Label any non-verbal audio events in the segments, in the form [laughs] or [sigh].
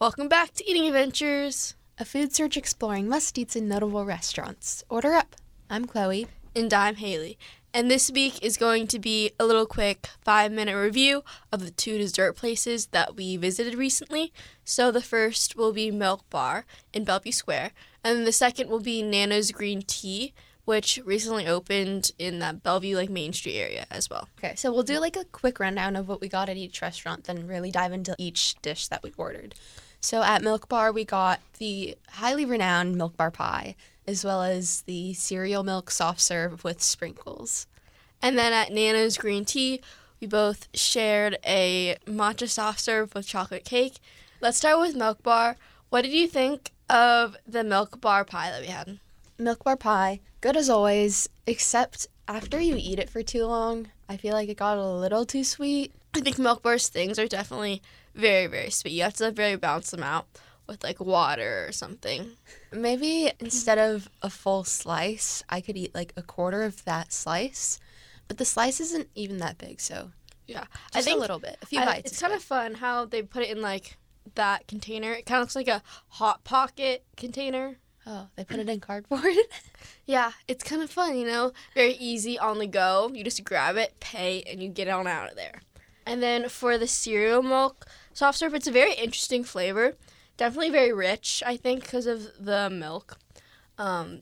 Welcome back to Eating Adventures. A food search exploring must eats in notable restaurants. Order up. I'm Chloe. And I'm Haley. And this week is going to be a little quick five minute review of the two dessert places that we visited recently. So the first will be Milk Bar in Bellevue Square, and the second will be Nana's Green Tea, which recently opened in that Bellevue like Main Street area as well. Okay, so we'll do like a quick rundown of what we got at each restaurant, then really dive into each dish that we ordered. So at Milk Bar, we got the highly renowned Milk Bar pie, as well as the cereal milk soft serve with sprinkles. And then at Nana's Green Tea, we both shared a matcha soft serve with chocolate cake. Let's start with Milk Bar. What did you think of the Milk Bar pie that we had? Milk Bar pie, good as always, except after you eat it for too long, I feel like it got a little too sweet. I think Milk Bar's things are definitely very, very sweet. You have to really balance them out with like water or something. Maybe instead of a full slice, I could eat like a quarter of that slice. But the slice isn't even that big, so Yeah, just I think a little bit, a few I- bites. it's kind good. of fun how they put it in like that container. It kind of looks like a hot pocket container. oh, they put it in cardboard. [laughs] Yeah, it's kind of fun, you know? Very easy on the go. You just grab it, pay, and you get on out of there. And then for the cereal milk soft serve, it's a very interesting flavor. Definitely very rich, I think, because of the milk. Um,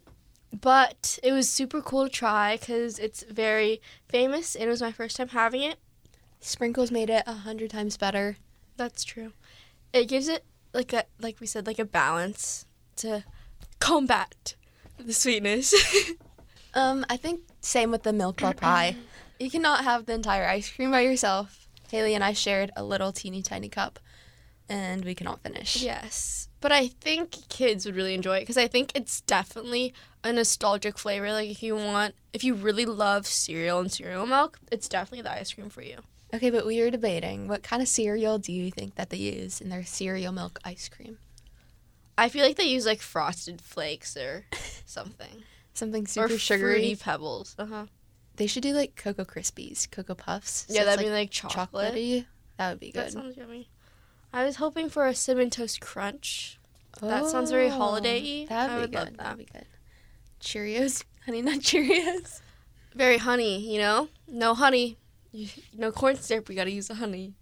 but it was super cool to try because it's very famous and it was my first time having it. Sprinkles made it a hundred times better. That's true. It gives it like a like we said like a balance to combat the sweetness. [laughs] Um, I think same with the milk bar pie. [clears throat] You cannot have the entire ice cream by yourself. Haley and I shared a little teeny tiny cup, and we cannot finish. yes, but I think kids would really enjoy it because I think it's definitely a nostalgic flavor. Like if you want, if you really love cereal and cereal milk, it's definitely the ice cream for you. Okay, but we were debating what kind of cereal do you think that they use in their cereal milk ice cream? I feel like they use like frosted flakes or [laughs] something, Something or super sugary. fruity pebbles. Uh huh. They should do like Cocoa Krispies, Cocoa Puffs. so Yeah, that'd like be like chocolate. chocolatey. That would be good. That sounds yummy. I was hoping for a cinnamon toast crunch. that sounds very Oh, holiday-y. That'd I be would good. love that. That'd be good. Cheerios, [laughs] honey nut Cheerios. Very honey, you know? No honey. [laughs] No corn syrup. We gotta use the honey.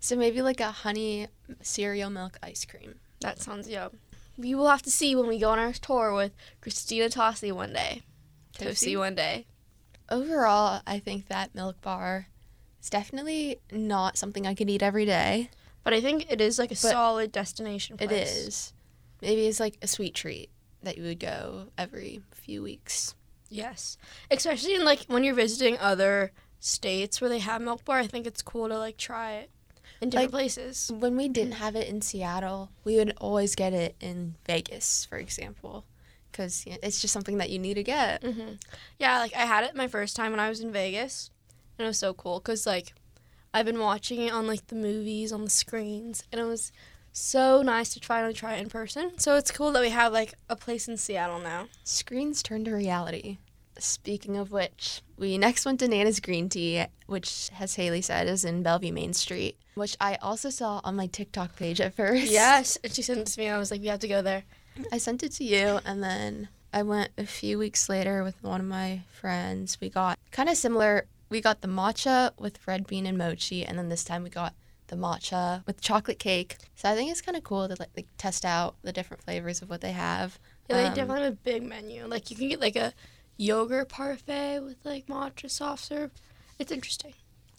So maybe like a honey cereal milk ice cream. That sounds yum. We will have to see when we go on our tour with Christina Tosi one day. Toasty? one day. Overall, I think that milk bar is definitely not something I could eat every day. But I think it is like a But solid destination place. It is. Maybe it's like a sweet treat that you would go every few weeks. Yes. Especially in like when you're visiting other states where they have milk bar, I think it's cool to like try it in different Like- places. When we didn't have it in Seattle, we would always get it in Vegas, for example, because it's just something that you need to get. hmm Yeah, like I had it my first time when I was in Vegas, and it was so cool because like I've been watching it on like the movies on the screens, and it was so nice to finally try it in person. So it's cool that we have like a place in Seattle now. Screens turn to reality. Speaking of which, we next went to Nana's Green Tea, which, as Haley said, is in Bellevue Main Street, which I also saw on my TikTok page at first. Yes, and she sent it to me. and I was like, we have to go there. I sent it to you, and then I went a few weeks later with one of my friends. We got kind of similar. We got the matcha with red bean and mochi, and then this time we got the matcha with chocolate cake. So I think it's kind of cool to like, like test out the different flavors of what they have. Yeah, they Um, definitely have a big menu. Like you can get like a yogurt parfait with like matcha soft serve. It's interesting.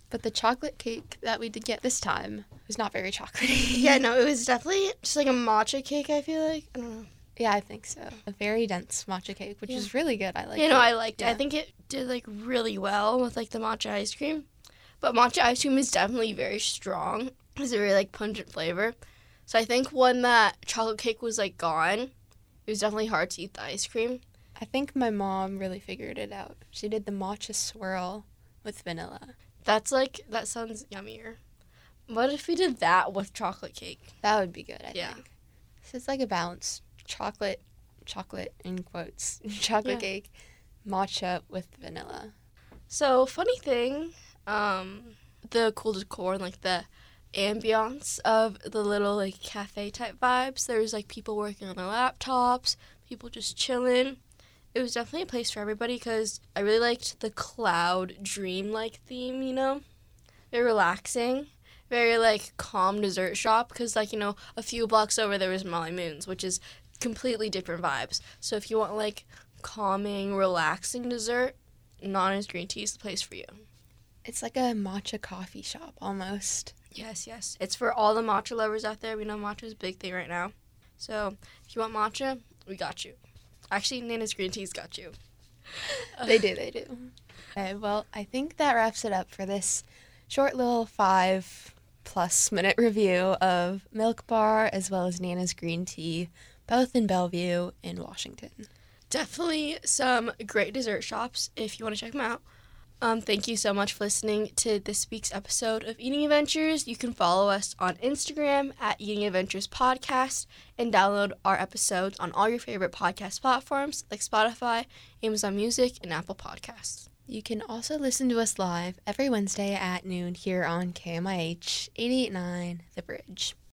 But the chocolate cake that we did get this time was not very chocolatey. Yeah, no, it [laughs] was definitely just like a matcha cake. I feel like I don't know. yeah, I think so. A very dense matcha cake, which Yeah. is really good. I like. It. You know, it. I liked it. I think it did like really well with like the matcha ice cream. But matcha ice cream is definitely very strong. It's a very like pungent flavor. So I think when that chocolate cake was like gone, it was definitely hard to eat the ice cream. I think my mom really figured it out. She did the matcha swirl with vanilla. That's like that sounds yummier. What if we did that with chocolate cake? That would be good, I Yeah. think. So it's like a balance. Chocolate, chocolate in quotes, [laughs] chocolate Yeah. cake, matcha with vanilla. So funny thing, um, the cool decor and like the ambiance of the little like cafe type vibes. There's like people working on their laptops, people just chilling. It was definitely a place for everybody because I really liked the cloud dream like theme, you know? Very relaxing, very like calm dessert shop because, like, you know, a few blocks over there was Molly Moon's, which is completely different vibes. So if you want like calming, relaxing dessert, Nana's Green Tea is the place for you. It's like a matcha coffee shop almost. Yes, yes. It's for all the matcha lovers out there. We know matcha is a big thing right now. So if you want matcha, we got you. Actually, Nana's Green Tea's got you. They do, they do. Okay, well, I think that wraps it up for this short little five plus minute review of Milk Bar as well as Nana's Green Tea, both in Bellevue in Washington. Definitely some great dessert shops if you want to check them out. Um, thank you so much for listening to this week's episode of Eating Adventures. You can follow us on Instagram at Eating Adventures Podcast and download our episodes on all your favorite podcast platforms like Spotify, Amazon Music, and Apple Podcasts. You can also listen to us live every Wednesday at noon here on KMIH 889 The Bridge.